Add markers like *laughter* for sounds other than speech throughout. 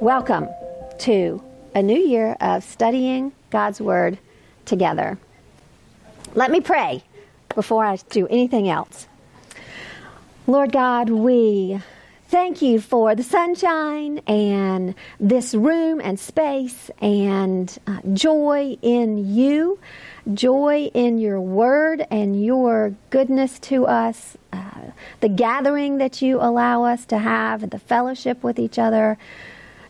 Welcome to a new year of studying God's Word together. Let me pray before I do anything else. Lord God, we thank you for the sunshine and this room and space and uh, joy in you, joy in your word and your goodness to us, uh, the gathering that you allow us to have, the fellowship with each other.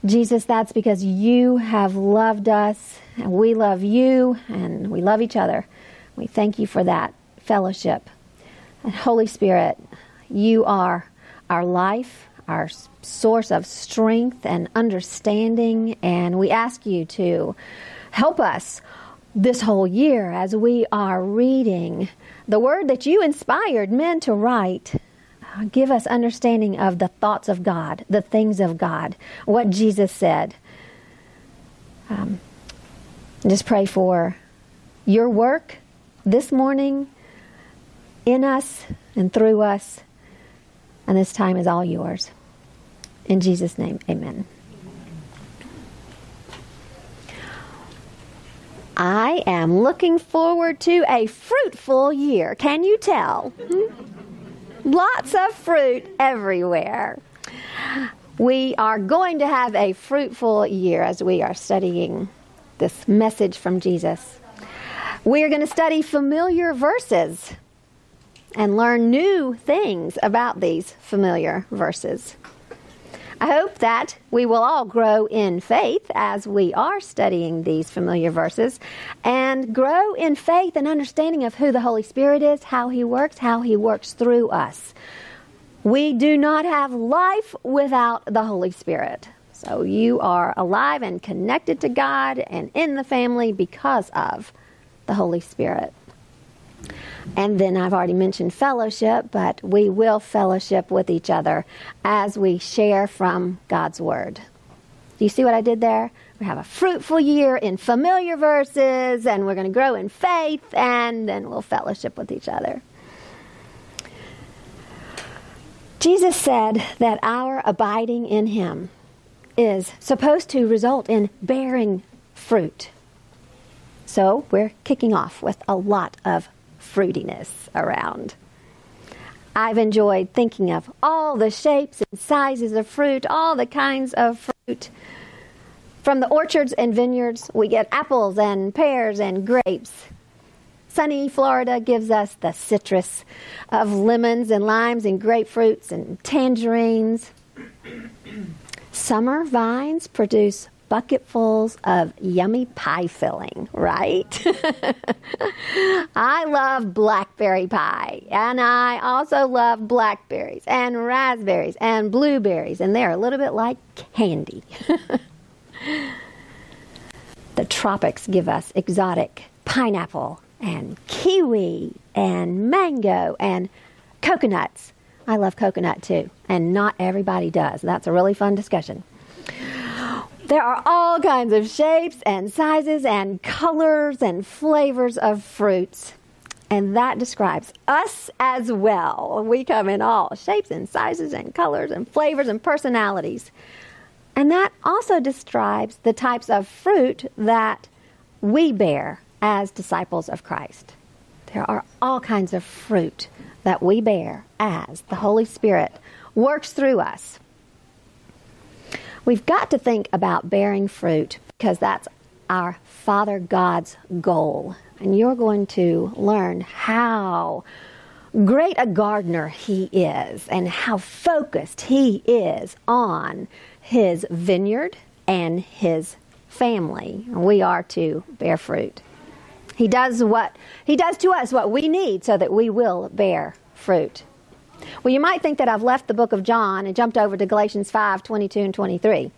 Jesus, that's because you have loved us and we love you and we love each other. We thank you for that fellowship. And Holy Spirit, you are our life, our source of strength and understanding, and we ask you to help us this whole year as we are reading the word that you inspired men to write give us understanding of the thoughts of God, the things of God, what Jesus said. Um, just pray for your work this morning in us and through us. And this time is all yours. In Jesus' name, amen. I am looking forward to a fruitful year. Can you tell? Lots of fruit everywhere. We are going to have a fruitful year as we are studying this message from Jesus. We are going to study familiar verses and learn new things about these familiar verses. I hope that we will all grow in faith as we are studying these familiar verses and grow in faith and understanding of who the Holy Spirit is, how He works, how He works through us. We do not have life without the Holy Spirit. So you are alive and connected to God and in the family because of the Holy Spirit. And then I've already mentioned fellowship, but we will fellowship with each other as we share from God's Word. Do you see what I did there? We have a fruitful year in familiar verses, and we're going to grow in faith, and then we'll fellowship with each other. Jesus said that our abiding in Him is supposed to result in bearing fruit. So we're kicking off with a lot of fruitiness around. I've enjoyed thinking of all the shapes and sizes of fruit, all the kinds of fruit. From the orchards and vineyards, we get apples and pears and grapes. Sunny Florida gives us the citrus of lemons and limes and grapefruits and tangerines. *clears throat* Summer vines produce bucketfuls of yummy pie filling, right? *laughs* I love blackberry pie, and I also love blackberries and raspberries and blueberries, and they're a little bit like candy. *laughs* the tropics give us exotic pineapple and kiwi and mango and coconuts. I love coconut too, and not everybody does. That's a really fun discussion. There are all kinds of shapes and sizes and colors and flavors of fruits. And that describes us as well. We come in all shapes and sizes and colors and flavors and personalities. And that also describes the types of fruit that we bear as disciples of Christ. There are all kinds of fruit that we bear as the Holy Spirit works through us. We've got to think about bearing fruit because that's our Father God's goal. And you're going to learn how great a gardener he is and how focused he is on his vineyard and his family. We are to bear fruit. He does what he does to us what we need so that we will bear fruit. Well, you might think that I've left the book of John and jumped over to Galatians 5 22 and 23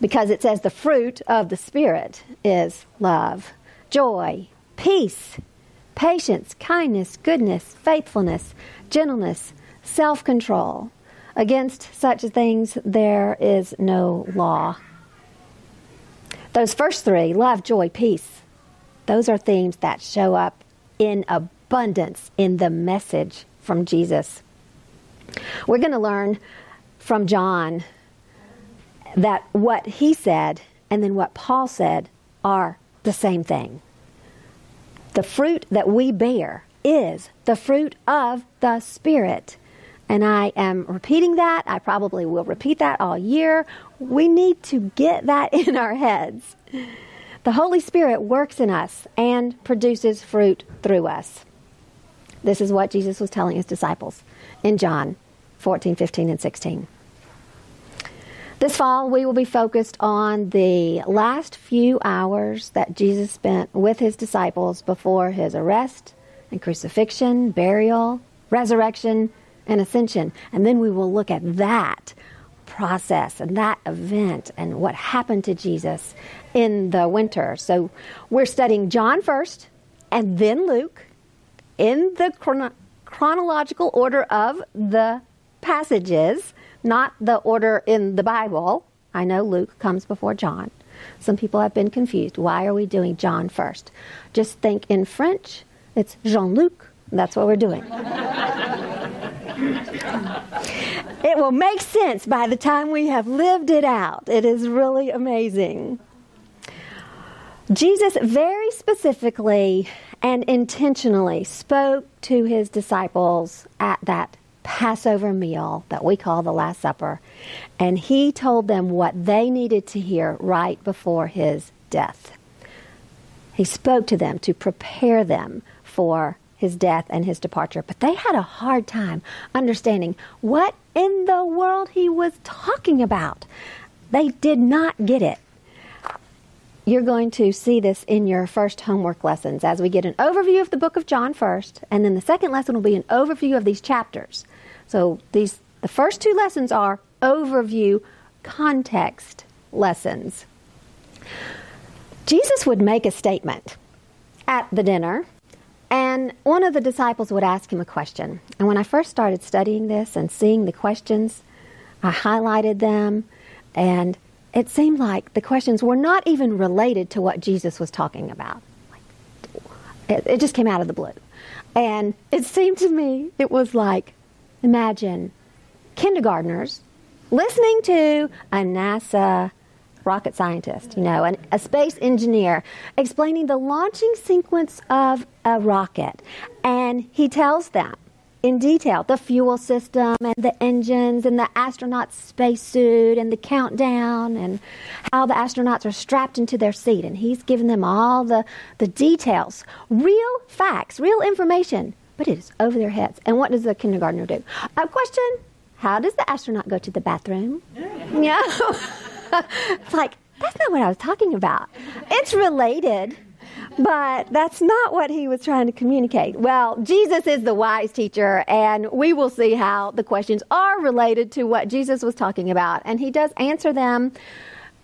because it says the fruit of the Spirit is love, joy, peace, patience, kindness, goodness, faithfulness, gentleness, self control. Against such things there is no law. Those first three love, joy, peace those are themes that show up in abundance in the message from Jesus. We're going to learn from John that what he said and then what Paul said are the same thing. The fruit that we bear is the fruit of the Spirit. And I am repeating that. I probably will repeat that all year. We need to get that *laughs* in our heads. The Holy Spirit works in us and produces fruit through us. This is what Jesus was telling his disciples in John 14, 15, and 16. This fall, we will be focused on the last few hours that Jesus spent with his disciples before his arrest and crucifixion, burial, resurrection, and ascension. And then we will look at that process and that event and what happened to Jesus in the winter. So we're studying John first and then Luke in the chrono- chronological order of the passages not the order in the Bible. I know Luke comes before John. Some people have been confused. Why are we doing John first? Just think in French, it's Jean Luc. That's what we're doing. *laughs* it will make sense by the time we have lived it out. It is really amazing. Jesus very specifically and intentionally spoke to his disciples at that Passover meal that we call the Last Supper, and he told them what they needed to hear right before his death. He spoke to them to prepare them for his death and his departure, but they had a hard time understanding what in the world he was talking about. They did not get it. You're going to see this in your first homework lessons as we get an overview of the book of John first, and then the second lesson will be an overview of these chapters. So these the first two lessons are overview context lessons. Jesus would make a statement at the dinner, and one of the disciples would ask him a question. And when I first started studying this and seeing the questions, I highlighted them, and it seemed like the questions were not even related to what Jesus was talking about. It, it just came out of the blue. And it seemed to me, it was like, Imagine kindergartners listening to a NASA rocket scientist, you know, an, a space engineer, explaining the launching sequence of a rocket. And he tells them in detail the fuel system and the engines and the astronaut's spacesuit and the countdown and how the astronauts are strapped into their seat. And he's given them all the, the details, real facts, real information but it is over their heads. And what does the kindergartner do? A question How does the astronaut go to the bathroom? Yeah. it's *laughs* like, that's not what I was talking about. It's related, but that's not what he was trying to communicate. Well, Jesus is the wise teacher, and we will see how the questions are related to what Jesus was talking about. And he does answer them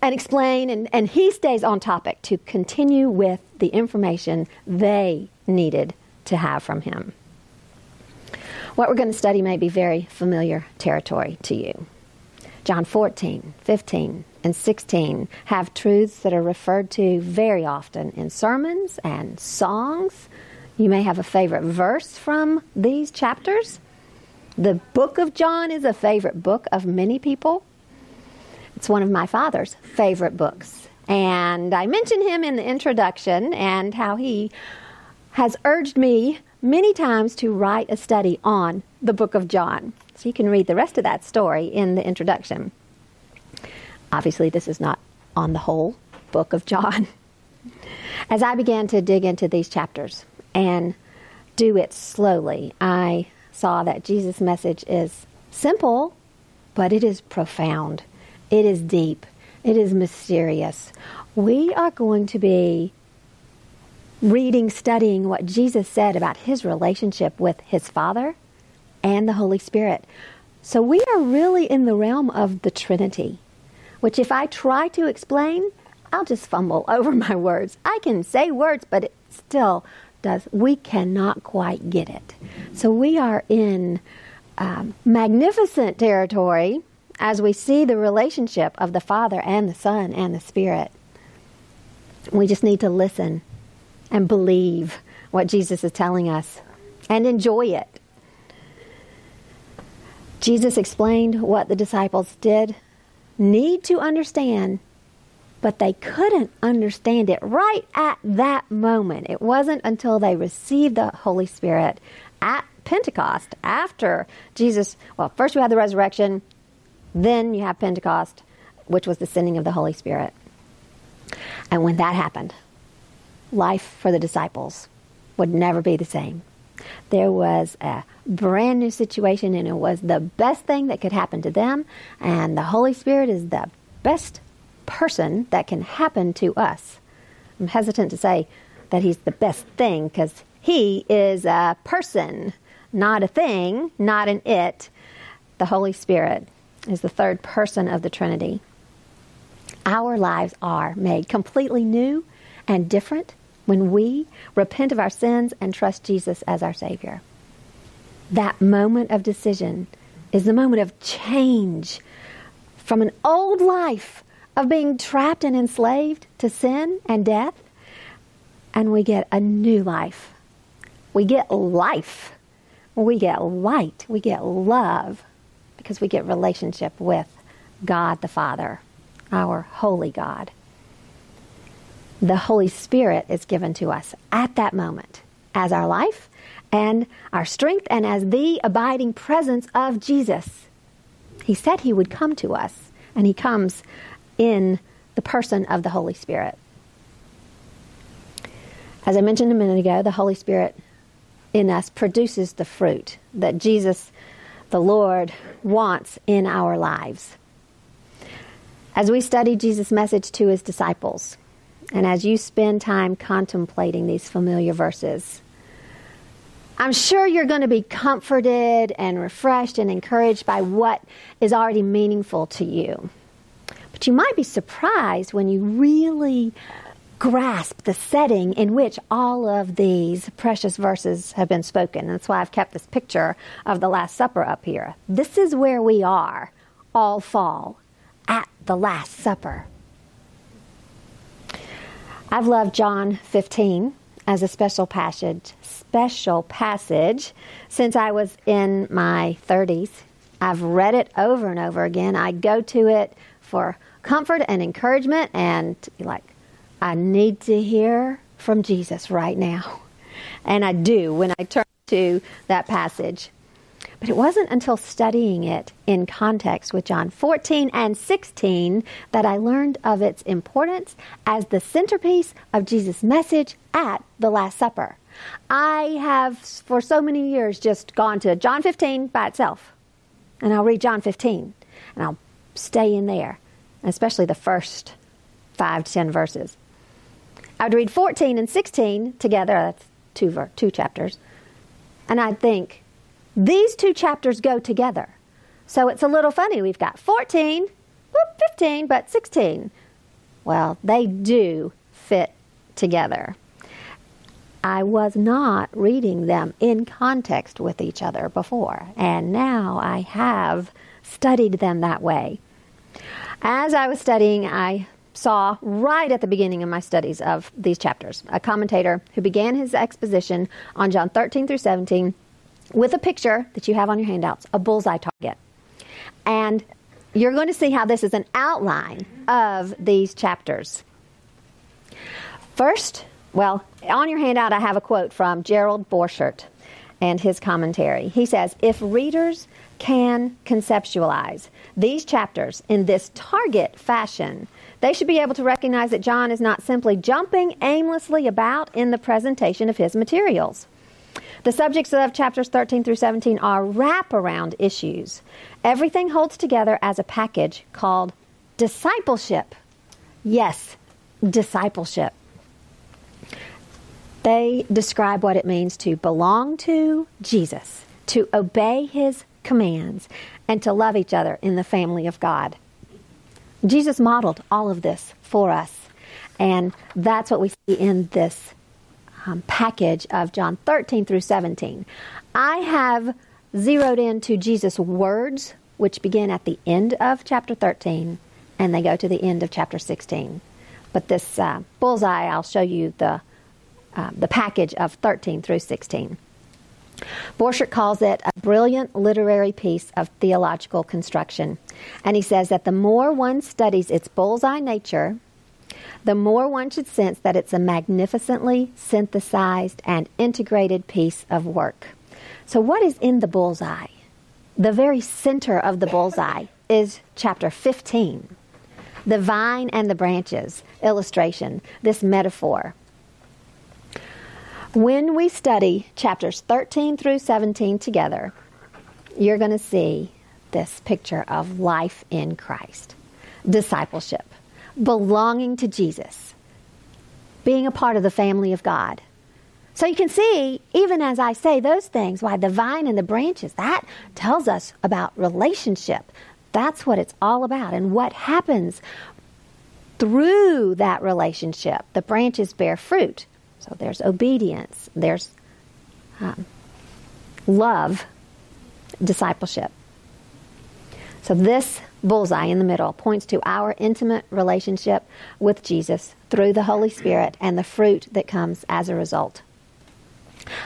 and explain, and, and he stays on topic to continue with the information they needed to have from him. What we're going to study may be very familiar territory to you. John 14, 15, and 16 have truths that are referred to very often in sermons and songs. You may have a favorite verse from these chapters. The book of John is a favorite book of many people. It's one of my father's favorite books. And I mentioned him in the introduction and how he has urged me many times to write a study on the book of John. So you can read the rest of that story in the introduction. Obviously, this is not on the whole book of John. *laughs* As I began to dig into these chapters and do it slowly, I saw that Jesus' message is simple, but it is profound. It is deep. It is mysterious. We are going to be reading, studying what Jesus said about his relationship with his Father and the Holy Spirit. So we are really in the realm of the Trinity, which if I try to explain, I'll just fumble *laughs* over my words. I can say words, but it still does. We cannot quite get it. So we are in um, magnificent territory as we see the relationship of the Father and the Son and the Spirit. We just need to listen and believe what Jesus is telling us and enjoy it. Jesus explained what the disciples did need to understand, but they couldn't understand it right at that moment. It wasn't until they received the Holy Spirit at Pentecost, after Jesus, well, first you had the resurrection, then you have Pentecost, which was the sending of the Holy Spirit. And when that happened, life for the disciples would never be the same. There was a brand new situation, and it was the best thing that could happen to them. And the Holy Spirit is the best person that can happen to us. I'm hesitant to say that He's the best thing because He is a person, not a thing, not an it. The Holy Spirit is the third person of the Trinity. Our lives are made completely new and different when we repent of our sins and trust Jesus as our Savior. That moment of decision is the moment of change from an old life of being trapped and enslaved to sin and death, and we get a new life. We get life. We get light. We get love because we get relationship with God the Father, our holy God the Holy Spirit is given to us at that moment as our life and our strength and as the abiding presence of Jesus. He said he would come to us, and he comes in the person of the Holy Spirit. As I mentioned a minute ago, the Holy Spirit in us produces the fruit that Jesus, the Lord, wants in our lives. As we study Jesus' message to his disciples, and as you spend time contemplating these familiar verses, I'm sure you're going to be comforted and refreshed and encouraged by what is already meaningful to you. But you might be surprised when you really grasp the setting in which all of these precious verses have been spoken. That's why I've kept this picture of the Last Supper up here. This is where we are all fall at the Last Supper. I've loved John 15 as a special passage, special passage since I was in my 30s. I've read it over and over again. I go to it for comfort and encouragement and like I need to hear from Jesus right now. And I do when I turn to that passage. But it wasn't until studying it in context with John 14 and 16 that I learned of its importance as the centerpiece of Jesus' message at the Last Supper. I have, for so many years, just gone to John 15 by itself. And I'll read John 15 and I'll stay in there, especially the first five to ten verses. I would read 14 and 16 together, that's two, ver- two chapters, and I'd think, these two chapters go together. So it's a little funny. We've got 14, whoop, 15, but 16. Well, they do fit together. I was not reading them in context with each other before, and now I have studied them that way. As I was studying, I saw right at the beginning of my studies of these chapters a commentator who began his exposition on John 13 through 17 with a picture that you have on your handouts, a bullseye target. And you're going to see how this is an outline of these chapters. First, well, on your handout, I have a quote from Gerald Borchert and his commentary. He says, If readers can conceptualize these chapters in this target fashion, they should be able to recognize that John is not simply jumping aimlessly about in the presentation of his materials. The subjects of chapters 13 through 17 are wraparound issues. Everything holds together as a package called discipleship. Yes, discipleship. They describe what it means to belong to Jesus, to obey his commands, and to love each other in the family of God. Jesus modeled all of this for us, and that's what we see in this um, package of John 13 through 17. I have zeroed into Jesus' words, which begin at the end of chapter 13 and they go to the end of chapter 16. But this uh, bullseye, I'll show you the, uh, the package of 13 through 16. Borchert calls it a brilliant literary piece of theological construction. And he says that the more one studies its bullseye nature, the more one should sense that it's a magnificently synthesized and integrated piece of work. So, what is in the bullseye? The very center of the bullseye is chapter 15 the vine and the branches illustration, this metaphor. When we study chapters 13 through 17 together, you're going to see this picture of life in Christ, discipleship, belonging to Jesus, being a part of the family of God. So you can see, even as I say those things, why the vine and the branches, that tells us about relationship. That's what it's all about. And what happens through that relationship, the branches bear fruit. So there's obedience, there's um, love, discipleship. So this bullseye in the middle points to our intimate relationship with Jesus through the Holy Spirit and the fruit that comes as a result.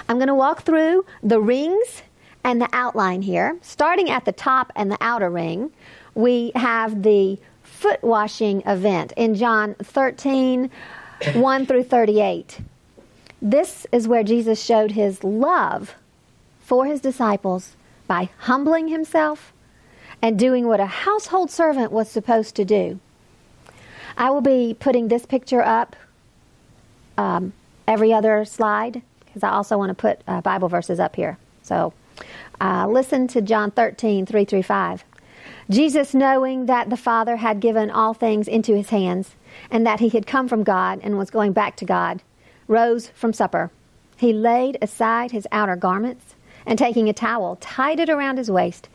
I'm going to walk through the rings and the outline here. Starting at the top and the outer ring, we have the foot washing event in John 13 1 through 38. This is where Jesus showed his love for his disciples by humbling himself and doing what a household servant was supposed to do. I will be putting this picture up um, every other slide because I also want to put uh, Bible verses up here. So uh, listen to John 13, 3 through 5. Jesus, knowing that the Father had given all things into his hands, and that he had come from God and was going back to God, rose from supper. He laid aside his outer garments, and taking a towel, tied it around his waist.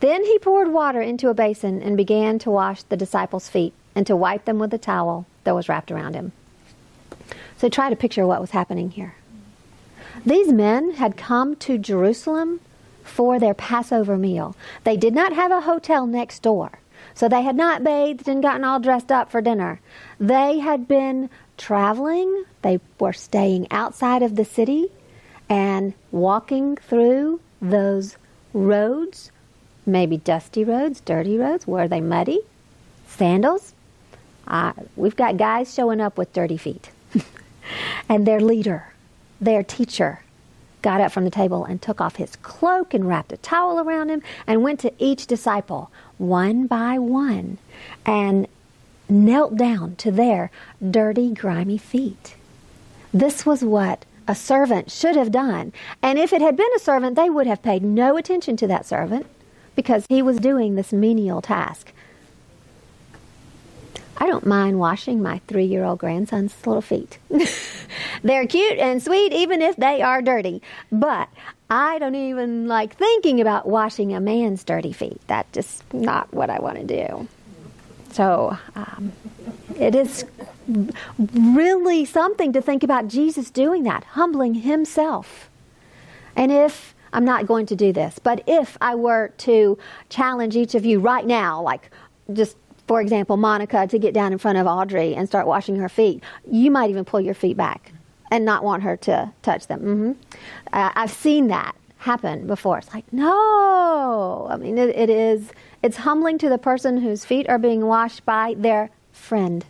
Then he poured water into a basin and began to wash the disciples' feet and to wipe them with the towel that was wrapped around him. So try to picture what was happening here. These men had come to Jerusalem for their Passover meal. They did not have a hotel next door, so they had not bathed and gotten all dressed up for dinner. They had been traveling, they were staying outside of the city and walking through those roads, maybe dusty roads, dirty roads. Were they muddy? Sandals? Uh, we've got guys showing up with dirty feet. *laughs* and their leader, their teacher, got up from the table and took off his cloak and wrapped a towel around him and went to each disciple one by one and knelt down to their dirty, grimy feet. This was what a servant should have done. And if it had been a servant, they would have paid no attention to that servant because he was doing this menial task. I don't mind washing my three year old grandson's little feet. *laughs* They're cute and sweet even if they are dirty. But I don't even like thinking about washing a man's dirty feet. That's just not what I want to do. So um, it is really something to think about Jesus doing that, humbling himself. And if I'm not going to do this, but if I were to challenge each of you right now, like just for example, Monica to get down in front of Audrey and start washing her feet, you might even pull your feet back and not want her to touch them. Mm-hmm. Uh, I've seen that happen before. It's like, no. I mean, it, it is, it's humbling to the person whose feet are being washed by their friend.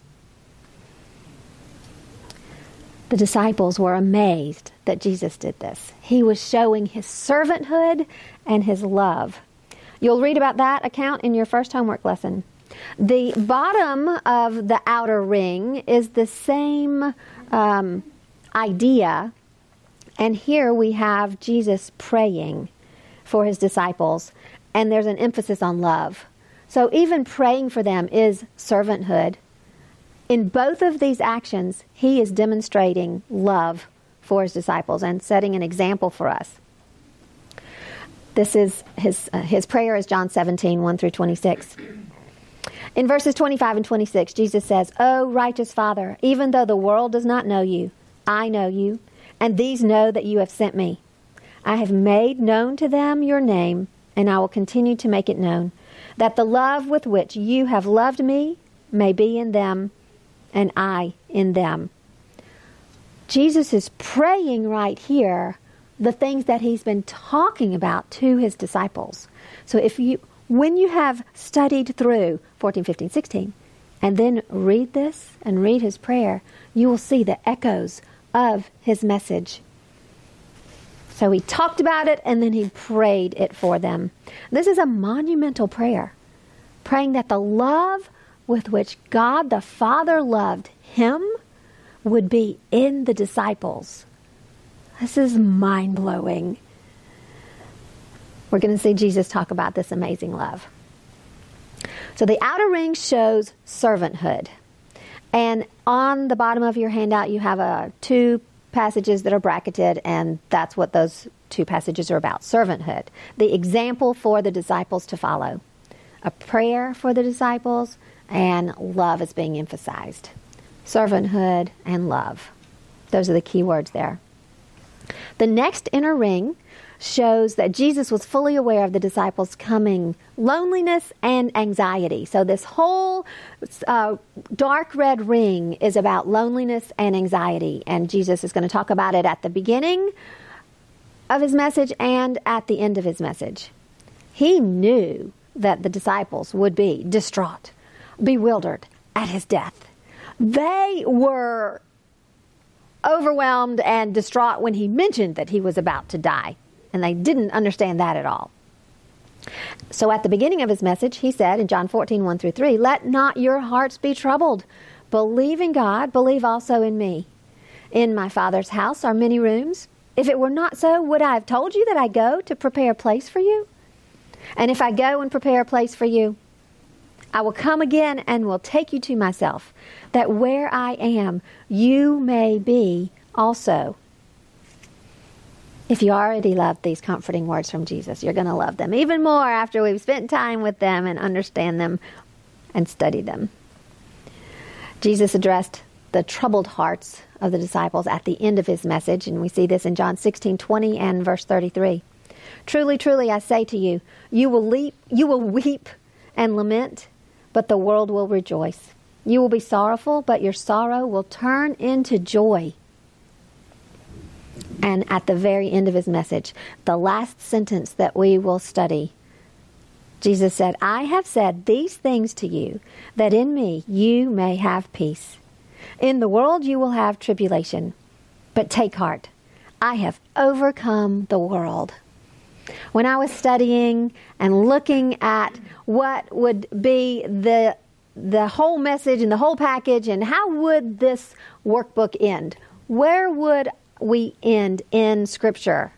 The disciples were amazed that Jesus did this. He was showing his servanthood and his love. You'll read about that account in your first homework lesson. The bottom of the outer ring is the same um, idea, and here we have Jesus praying for his disciples, and there's an emphasis on love. So even praying for them is servanthood. In both of these actions, he is demonstrating love for his disciples and setting an example for us. This is his, uh, his prayer is John 17, 1 through 26. In verses 25 and 26, Jesus says, O righteous Father, even though the world does not know you, I know you, and these know that you have sent me. I have made known to them your name, and I will continue to make it known, that the love with which you have loved me may be in them, and I in them. Jesus is praying right here the things that he's been talking about to his disciples. So if you when you have studied through 14, 15, 16 and then read this and read his prayer, you will see the echoes of his message. So he talked about it and then he prayed it for them. This is a monumental prayer, praying that the love with which God the Father loved him would be in the disciples. This is mind blowing. We're going to see Jesus talk about this amazing love. So the outer ring shows servanthood. And on the bottom of your handout, you have a two passages that are bracketed, and that's what those two passages are about servanthood. The example for the disciples to follow, a prayer for the disciples, and love is being emphasized. Servanthood and love. Those are the key words there. The next inner ring shows that Jesus was fully aware of the disciples' coming loneliness and anxiety. So, this whole uh, dark red ring is about loneliness and anxiety. And Jesus is going to talk about it at the beginning of his message and at the end of his message. He knew that the disciples would be distraught, bewildered at his death. They were overwhelmed and distraught when he mentioned that he was about to die and they didn't understand that at all. So at the beginning of his message, he said in John 14, 1 through 3, Let not your hearts be troubled. Believe in God, believe also in me. In my Father's house are many rooms. If it were not so, would I have told you that I go to prepare a place for you? And if I go and prepare a place for you, I will come again and will take you to myself, that where I am, you may be also. If you already love these comforting words from Jesus, you're going to love them even more after we've spent time with them and understand them and study them. Jesus addressed the troubled hearts of the disciples at the end of his message, and we see this in John 16 20 and verse 33. Truly, truly, I say to you, you will, leap, you will weep and lament, but the world will rejoice. You will be sorrowful, but your sorrow will turn into joy. And at the very end of his message, the last sentence that we will study, Jesus said, I have said these things to you, that in me you may have peace. In the world you will have tribulation, but take heart. I have overcome the world. When I was studying and looking at what would be the the whole message and the whole package and how would this workbook end? Where would we end in Scripture.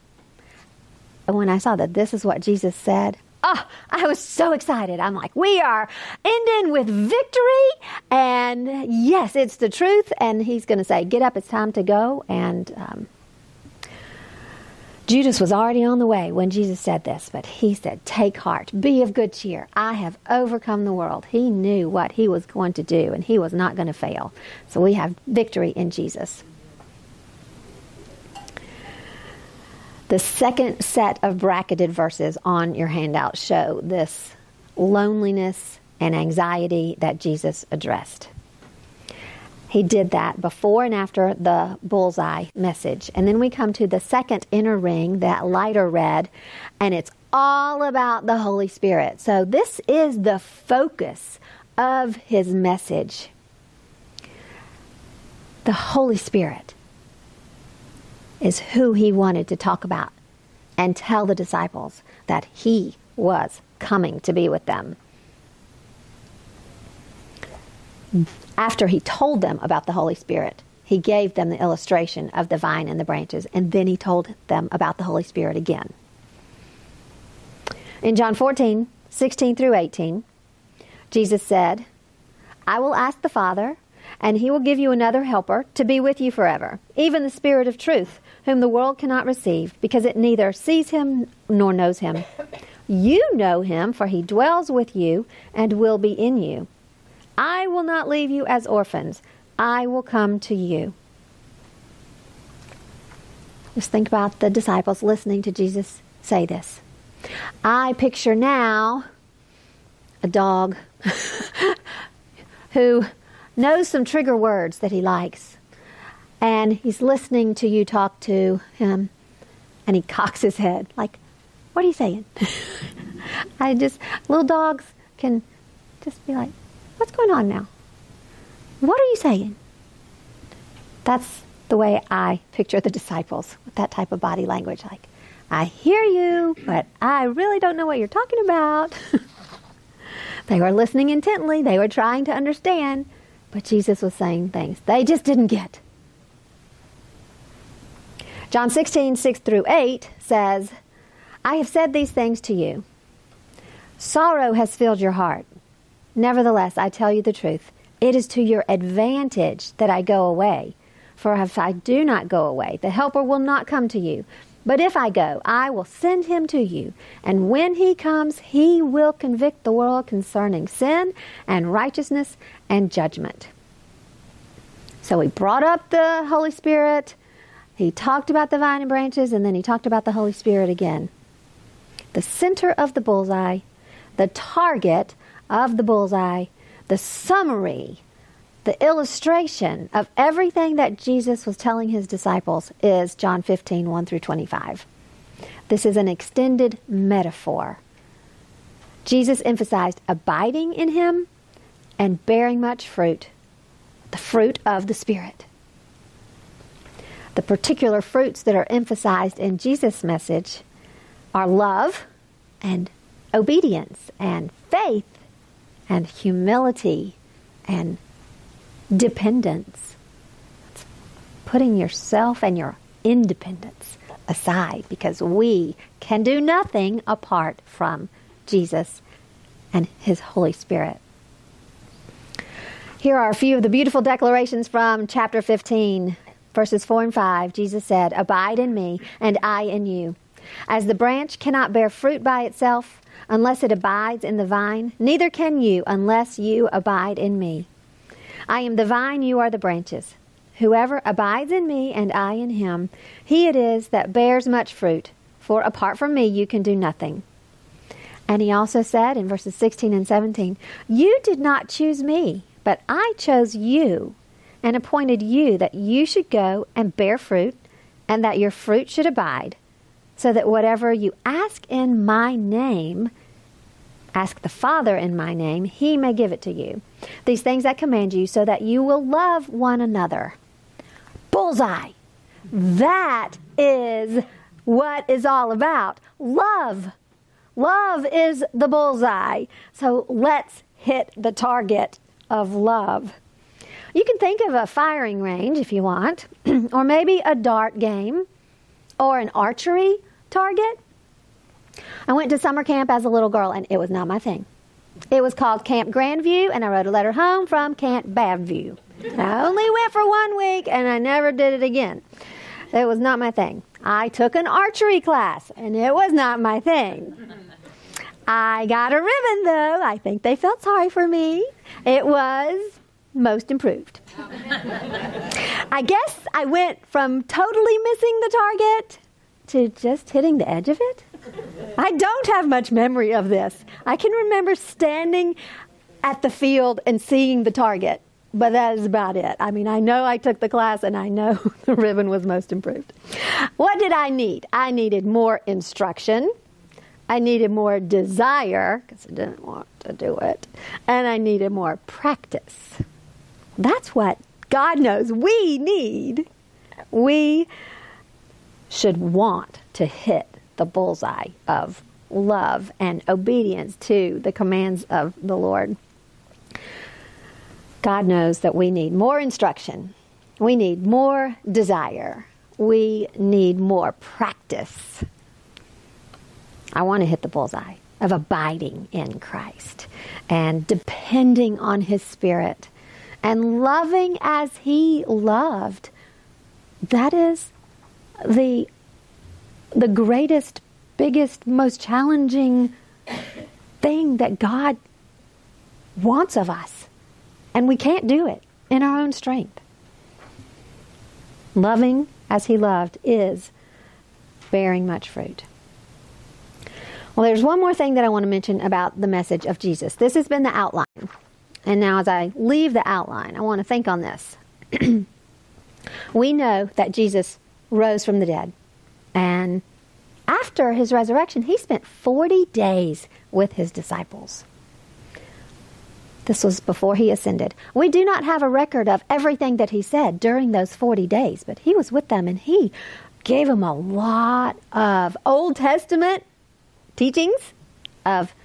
And when I saw that this is what Jesus said, oh, I was so excited. I'm like, we are ending with victory. And yes, it's the truth. And he's going to say, get up, it's time to go. And um, Judas was already on the way when Jesus said this, but he said, Take heart, be of good cheer. I have overcome the world. He knew what he was going to do, and he was not going to fail. So we have victory in Jesus. The second set of bracketed verses on your handout show this loneliness and anxiety that Jesus addressed. He did that before and after the bullseye message. And then we come to the second inner ring, that lighter red, and it's all about the Holy Spirit. So this is the focus of his message. The Holy Spirit is who he wanted to talk about and tell the disciples that he was coming to be with them. After he told them about the Holy Spirit, he gave them the illustration of the vine and the branches, and then he told them about the Holy Spirit again. In John 14, 16 through 18, Jesus said, I will ask the Father, and he will give you another helper to be with you forever, even the Spirit of truth whom the world cannot receive, because it neither sees him nor knows him. You know him, for he dwells with you and will be in you. I will not leave you as orphans, I will come to you. Just think about the disciples listening to Jesus say this. I picture now a dog *laughs* who knows some trigger words that he likes and he's listening to you talk to him and he *laughs* cocks his head like, What are you saying? *laughs* I just, little dogs can just be like, What's going on now? What are you saying? That's the way I picture the disciples with that type of body language. Like, I hear you, but I really don't know what you're talking about. *laughs* they were listening intently, they were trying to understand, but Jesus was saying things they just didn't get. John 16, 6 through 8 says, I have said these things to you. Sorrow has filled your heart. Nevertheless, I tell you the truth. It is to your advantage that I go away. For if I do not go away, the Helper will not come to you. But if I go, I will send him to you. And when he comes, he will convict the world concerning sin and righteousness and judgment. So he brought up the Holy Spirit. He talked about the vine and branches, and then he talked about the Holy Spirit again. The center of the bullseye, the target of the bullseye, the summary the illustration of everything that Jesus was telling his disciples is John 15, 1 through 25. This is an extended metaphor. Jesus emphasized abiding in him and bearing much fruit, the fruit of the Spirit. The particular fruits that are emphasized in Jesus' message are love and obedience and faith and humility and dependence. It's putting yourself and your independence aside because we can do nothing apart from Jesus and His Holy Spirit. Here are a few of the beautiful declarations from chapter 15, verses 4 and 5. Jesus said, Abide in me, and I in you. As the branch cannot bear fruit by itself unless it abides in the vine, neither can you unless you abide in me. I am the vine, you are the branches. Whoever abides in me and I in him, he it is that bears much fruit, for apart from me you can do nothing. And he also said in verses 16 and 17, You did not choose me, but I chose you and appointed you that you should go and bear fruit, and that your fruit should abide, so that whatever you ask in my name, Ask the Father in my name, he may give it to you. These things I command you, so that you will love one another. Bullseye. That is what is all about. Love. Love is the bullseye. So let's hit the target of love. You can think of a firing range if you want, *clears throat* or maybe a dart game, or an archery target. I went to summer camp as a little girl, and it was not my thing. It was called Camp Grandview, and I wrote a letter home from Camp Badview. I only went for one week, and I never did it again. It was not my thing. I took an archery class, and it was not my thing. I got a ribbon, though. I think they felt sorry for me. It was most improved. I guess I went from totally missing the target to just hitting the edge of it. I don't have much memory of this. I can remember standing at the field and seeing the target, but that is about it. I mean, I know I took the class and I know *laughs* the ribbon was most improved. What did I need? I needed more instruction. I needed more desire because I didn't want to do it. And I needed more practice. That's what God knows we need. We should want to hit the bullseye of love and obedience to the commands of the Lord. God knows that we need more instruction. We need more desire. We need more practice. I want to hit the bullseye of abiding in Christ and depending on His Spirit and loving as He loved. That is the the greatest, biggest, most challenging thing that God wants of us. And we can't do it in our own strength. Loving as He loved is bearing much fruit. Well, there's one more thing that I want to mention about the message of Jesus. This has been the outline. And now, as I leave the outline, I want to think on this. *clears throat* we know that Jesus rose from the dead. And after his resurrection, he spent 40 days with his disciples. This was before he ascended. We do not have a record of everything that he said during those 40 days, but he was with them and he gave them a lot of Old Testament teachings of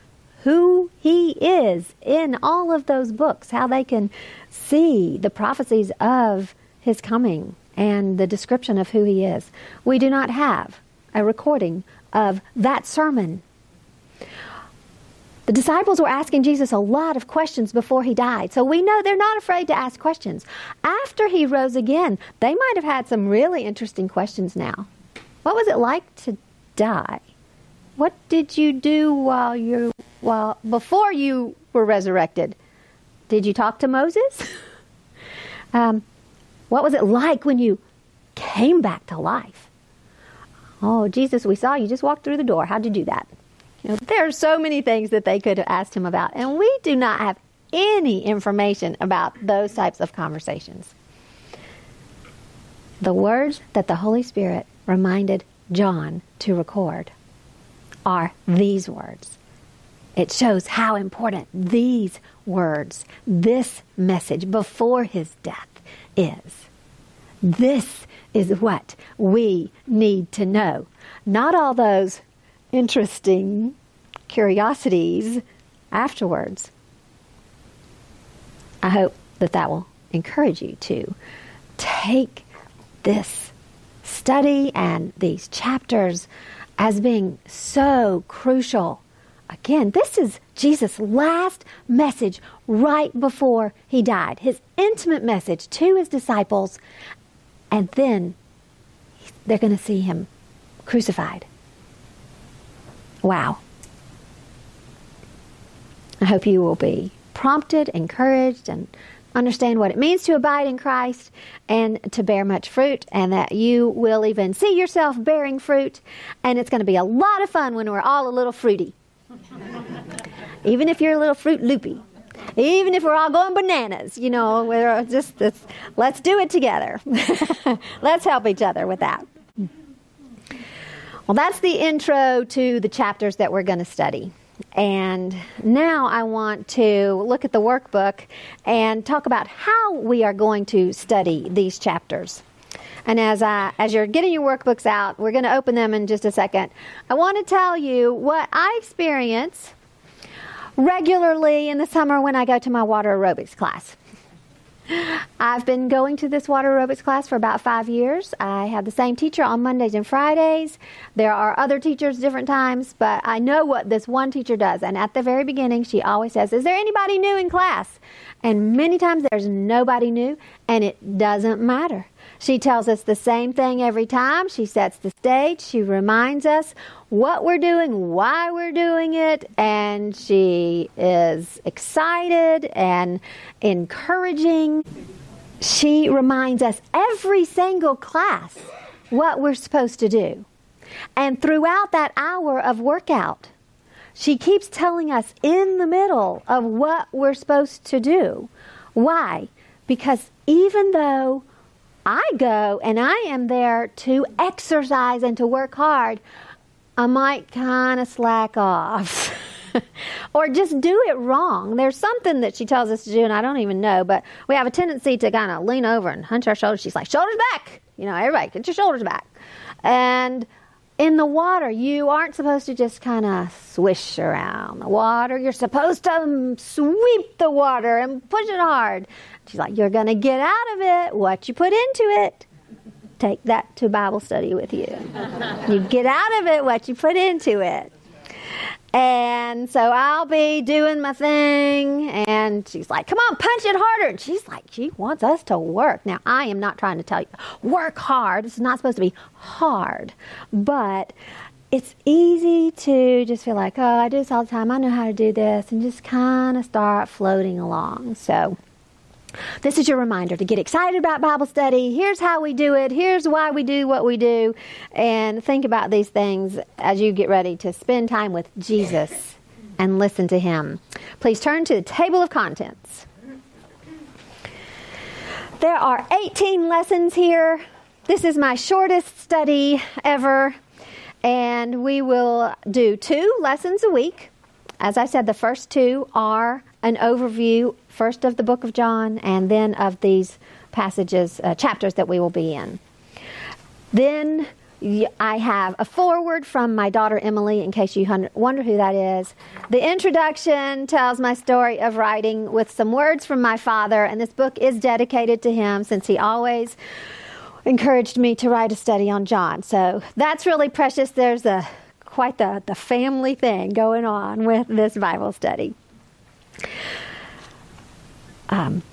who he is in all of those books, how they can see the prophecies of his coming and the description of who he is. We do not have a recording of that sermon. The disciples were asking Jesus a lot of questions before he died, so we know they're not afraid to ask questions. After he rose again, they might have had some really interesting questions now. What was it like to die? What did you do while you while before you were resurrected? Did you talk to Moses? *laughs* um, what was it like when you came back to life? Oh, Jesus, we saw you just walked through the door. How'd you do that? You know, there are so many things that they could have asked him about, and we do not have any information about those types of conversations. The words that the Holy Spirit reminded John to record are these words. It shows how important these words, this message before his death is. This is what we need to know. Not all those interesting curiosities afterwards. I hope that that will encourage you to take this study and these chapters as being so crucial. Again, this is Jesus' last message right before he died, his intimate message to his disciples, and then they're going to see him crucified. Wow. I hope you will be prompted, encouraged, and understand what it means to abide in Christ and to bear much fruit, and that you will even see yourself bearing fruit. And it's going to be a lot of fun when we're all a little fruity. *laughs* even if you're a little fruit loopy. Even if we're all going bananas, you know, we're just let's, do it together. *laughs* let's help each other with that. Well, that's the intro to the chapters that we're going to study. And now I want to look at the workbook and talk about how we are going to study these chapters. And as I, as you're getting your workbooks out, we're going to open them in just a second. I want to tell you what I experience regularly in the summer when I go to my water aerobics class. I've been going to this water aerobics class for about five years. I have the same teacher on Mondays and Fridays. There are other teachers different times, but I know what this one teacher does. And at the very beginning, she always says, Is there anybody new in class? And many times there's nobody new, and it doesn't matter. She tells us the same thing every time. She sets the stage. She reminds us what we're doing, why we're doing it, and she is excited and encouraging. She reminds us every single class what we're supposed to do. And throughout that hour of workout, she keeps telling us in the middle of what we're supposed to do. Why? Because even though I go and I am there to exercise and to work hard, I might kind of slack off. *laughs* or just do it wrong. There's something that she tells us to do, and I don't even know, but we have a tendency to kind of lean over and hunch our shoulders. She's like, shoulders back! You know, everybody, get your shoulders back. And in the water, you aren't supposed to just kind of swish around the water. You're supposed to um, sweep the water and push it hard. She's like, You're going to get out of it what you put into it. Take that to Bible study with you. you get out of it what you put into it. And so I'll be doing my thing, and she's like, Come on, punch it harder. And she's like, She wants us to work. Now, I am not trying to tell you, work hard. This is not supposed to be hard. But it's easy to just feel like, Oh, I do this all the time. I know how to do this, and just kind of start floating along. So, this is your reminder to get excited about Bible study. Here's how we do it. Here's why we do what we do. And think about these things as you get ready to spend time with Jesus and listen to Him. Please turn to the table of contents. There are 18 lessons here. This is my shortest study ever. And we will do two lessons a week. As I said, the first two are an overview, first of the book of John, and then of these passages, uh, chapters that we will be in. Then I have a foreword from my daughter Emily, in case you wonder who that is. The introduction tells my story of writing with some words from my father, and this book is dedicated to him since he always encouraged me to write a study on John. So that's really precious. There's a quite the, the family thing going on with this Bible study. Um,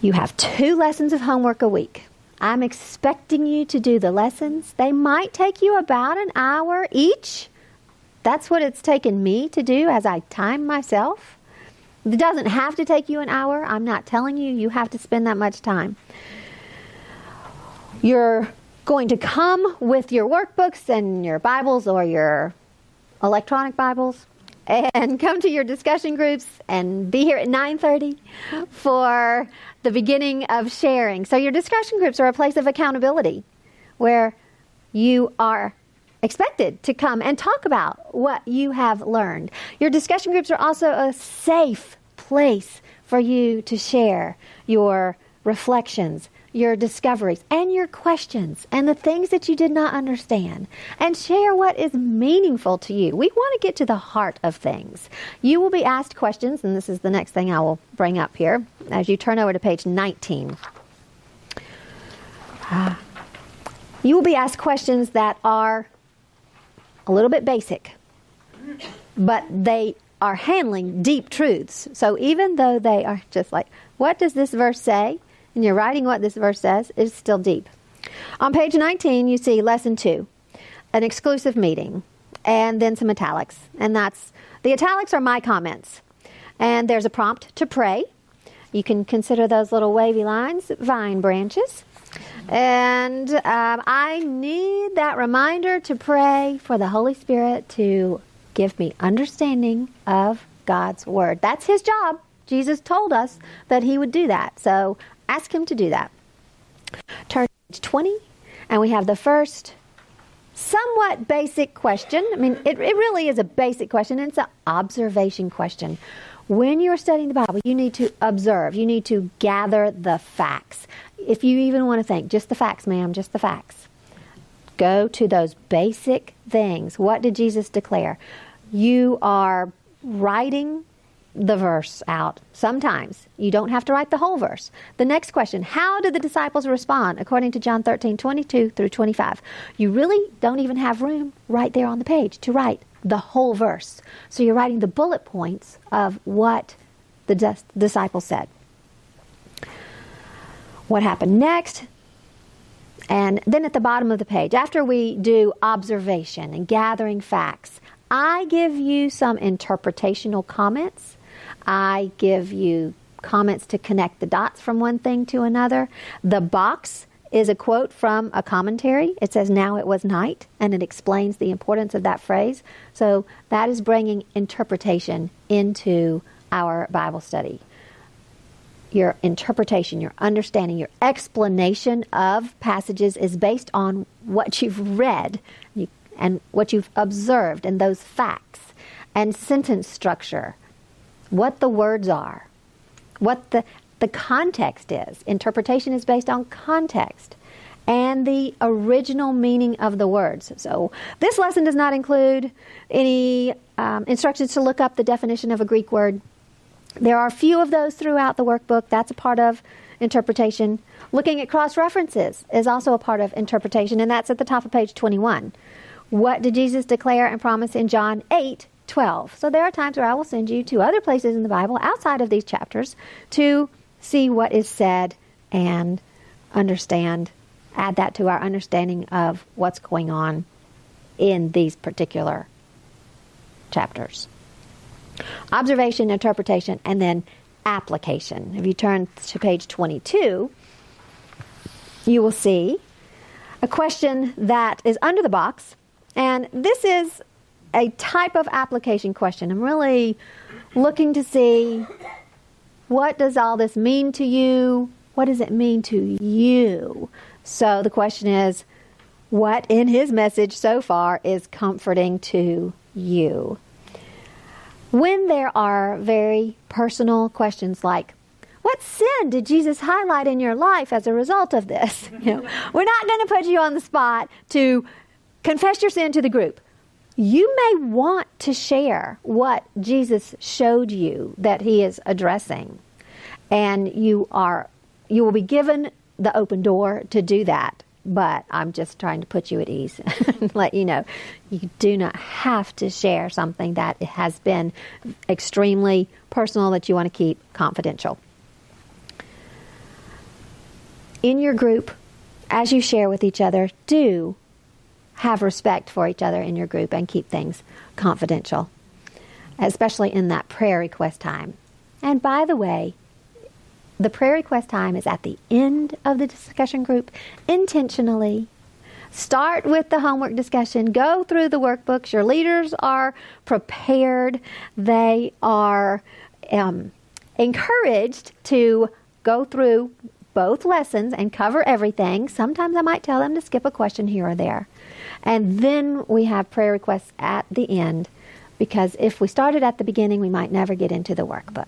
you have two lessons of homework a week. I'm expecting you to do the lessons. They might take you about an hour each. That's what it's taken me to do as I time myself. It doesn't have to take you an hour. I'm not telling you you have to spend that much time. You're going to come with your workbooks and your Bibles or your electronic Bibles and come to your discussion groups and be here at 9:30 for the beginning of sharing. So your discussion groups are a place of accountability where you are expected to come and talk about what you have learned. Your discussion groups are also a safe place for you to share your reflections, your discoveries and your questions and the things that you did not understand and share what is meaningful to you. We want to get to the heart of things. You will be asked questions, and this is the next thing I will bring up here as you turn over to page 19. Uh, you will be asked questions that are a little bit basic, but they are handling deep truths. So even though they are just like, what does this verse say? And you're writing what this verse says, it's still deep. On page 19, you see lesson two, an exclusive meeting, and then some italics. And that's the italics are my comments. And there's a prompt to pray. You can consider those little wavy lines vine branches. And um, I need that reminder to pray for the Holy Spirit to give me understanding of God's Word. That's His job. Jesus told us that He would do that. So Ask him to do that. Turn to 20, and we have the first somewhat basic question. I mean, it, it really is a basic question, it's an observation question. When you're studying the Bible, you need to observe, you need to gather the facts. If you even want to think, just the facts, ma'am, just the facts. Go to those basic things. What did Jesus declare? You are writing the verse out. Sometimes you don't have to write the whole verse. The next question How did the disciples respond according to John 13 22 through 25? You really don't even have room right there on the page to write the whole verse. So you're writing the bullet points of what the dis- disciples said. What happened next? And then at the bottom of the page, after we do observation and gathering facts, I give you some interpretational comments I give you comments to connect the dots from one thing to another. The box is a quote from a commentary. It says, Now it was night, and it explains the importance of that phrase. So that is bringing interpretation into our Bible study. Your interpretation, your understanding, your explanation of passages is based on what you've read and what you've observed and those facts and sentence structure what the words are, what the, the context is. Interpretation is based on context and the original meaning of the words. So, this lesson does not include any um, instructions to look up the definition of a Greek word. There are a few of those throughout the workbook. That's a part of interpretation. Looking at cross references is also a part of interpretation, and that's at the top of page 21. What did Jesus declare and promise in John 8 12. So there are times where I will send you to other places in the Bible outside of these chapters to see what is said and understand, add that to our understanding of what's going on in these particular chapters. Observation, interpretation, and then application. If you turn to page 22, you will see a question that is under the box. And this is a type of application question. I'm really looking to see what does all this mean to you? What does it mean to you? So the question is, what in his message so far is comforting to you. When there are very personal questions like, what sin did Jesus highlight in your life as a result of this? *laughs* You know, we're not going to put you on the spot to confess your sin to the group. You may want to share what Jesus showed you that he is addressing. And you are you will be given the open door to do that but I'm just trying to put you at ease *laughs* and let you know you do not have to share something that has been extremely personal that you want to keep confidential. In your group, as you share with each other, do have respect for each other in your group and keep things confidential, especially in that prayer request time. And by the way, the prayer request time is at the end of the discussion group intentionally. Start with the homework discussion. Go through the workbooks. Your leaders are prepared. They are um, encouraged to go through both lessons and cover everything. Sometimes I might tell them to skip a question here or there. And then we have prayer requests at the end because if we started at the beginning, we might never get into the workbook.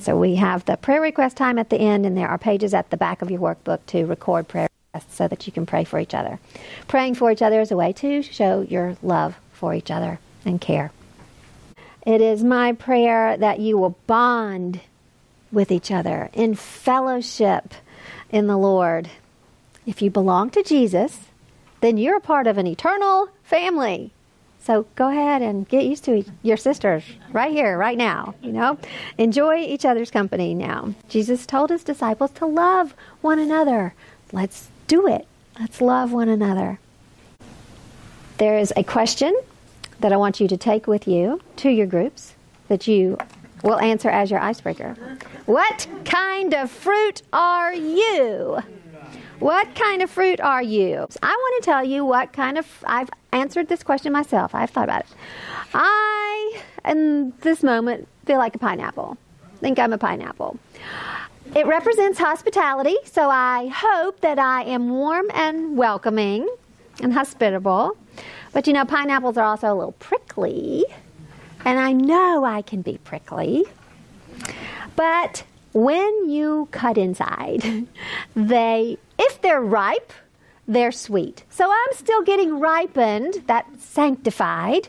So we have the prayer request time at the end, and there are pages at the back of your workbook to record prayer requests so that you can pray for each other. Praying for each other is a way to show your love for each other and care. It is my prayer that you will bond with each other in fellowship in the Lord. If you belong to Jesus, then you're a part of an eternal family. So go ahead and get used to your sisters right here, right now. You know, enjoy each other's company now. Jesus told his disciples to love one another. Let's do it. Let's love one another. There is a question that I want you to take with you to your groups that you will answer as your icebreaker. What kind of fruit are you? What kind of fruit are you? I want to tell you what kind of. I've answered this question myself. I've thought about it. I, in this moment, feel like a pineapple. Think I'm a pineapple. It represents hospitality, so I hope that I am warm and welcoming and hospitable. But you know, pineapples are also a little prickly, and I know I can be prickly. But when you cut inside, *laughs* they, if they're ripe, they're sweet. So I'm still getting ripened, that sanctified,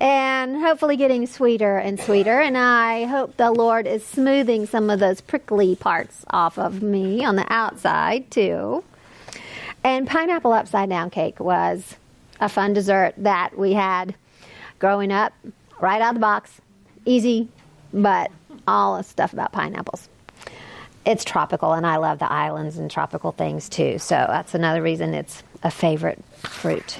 and hopefully getting sweeter and sweeter. And I hope the Lord is smoothing some of those prickly parts off of me on the outside, too. And pineapple upside down cake was a fun dessert that we had growing up, right out of the box. Easy, but all the stuff about pineapples it's tropical, and I love the islands and tropical things too. So that's another reason it's a favorite fruit.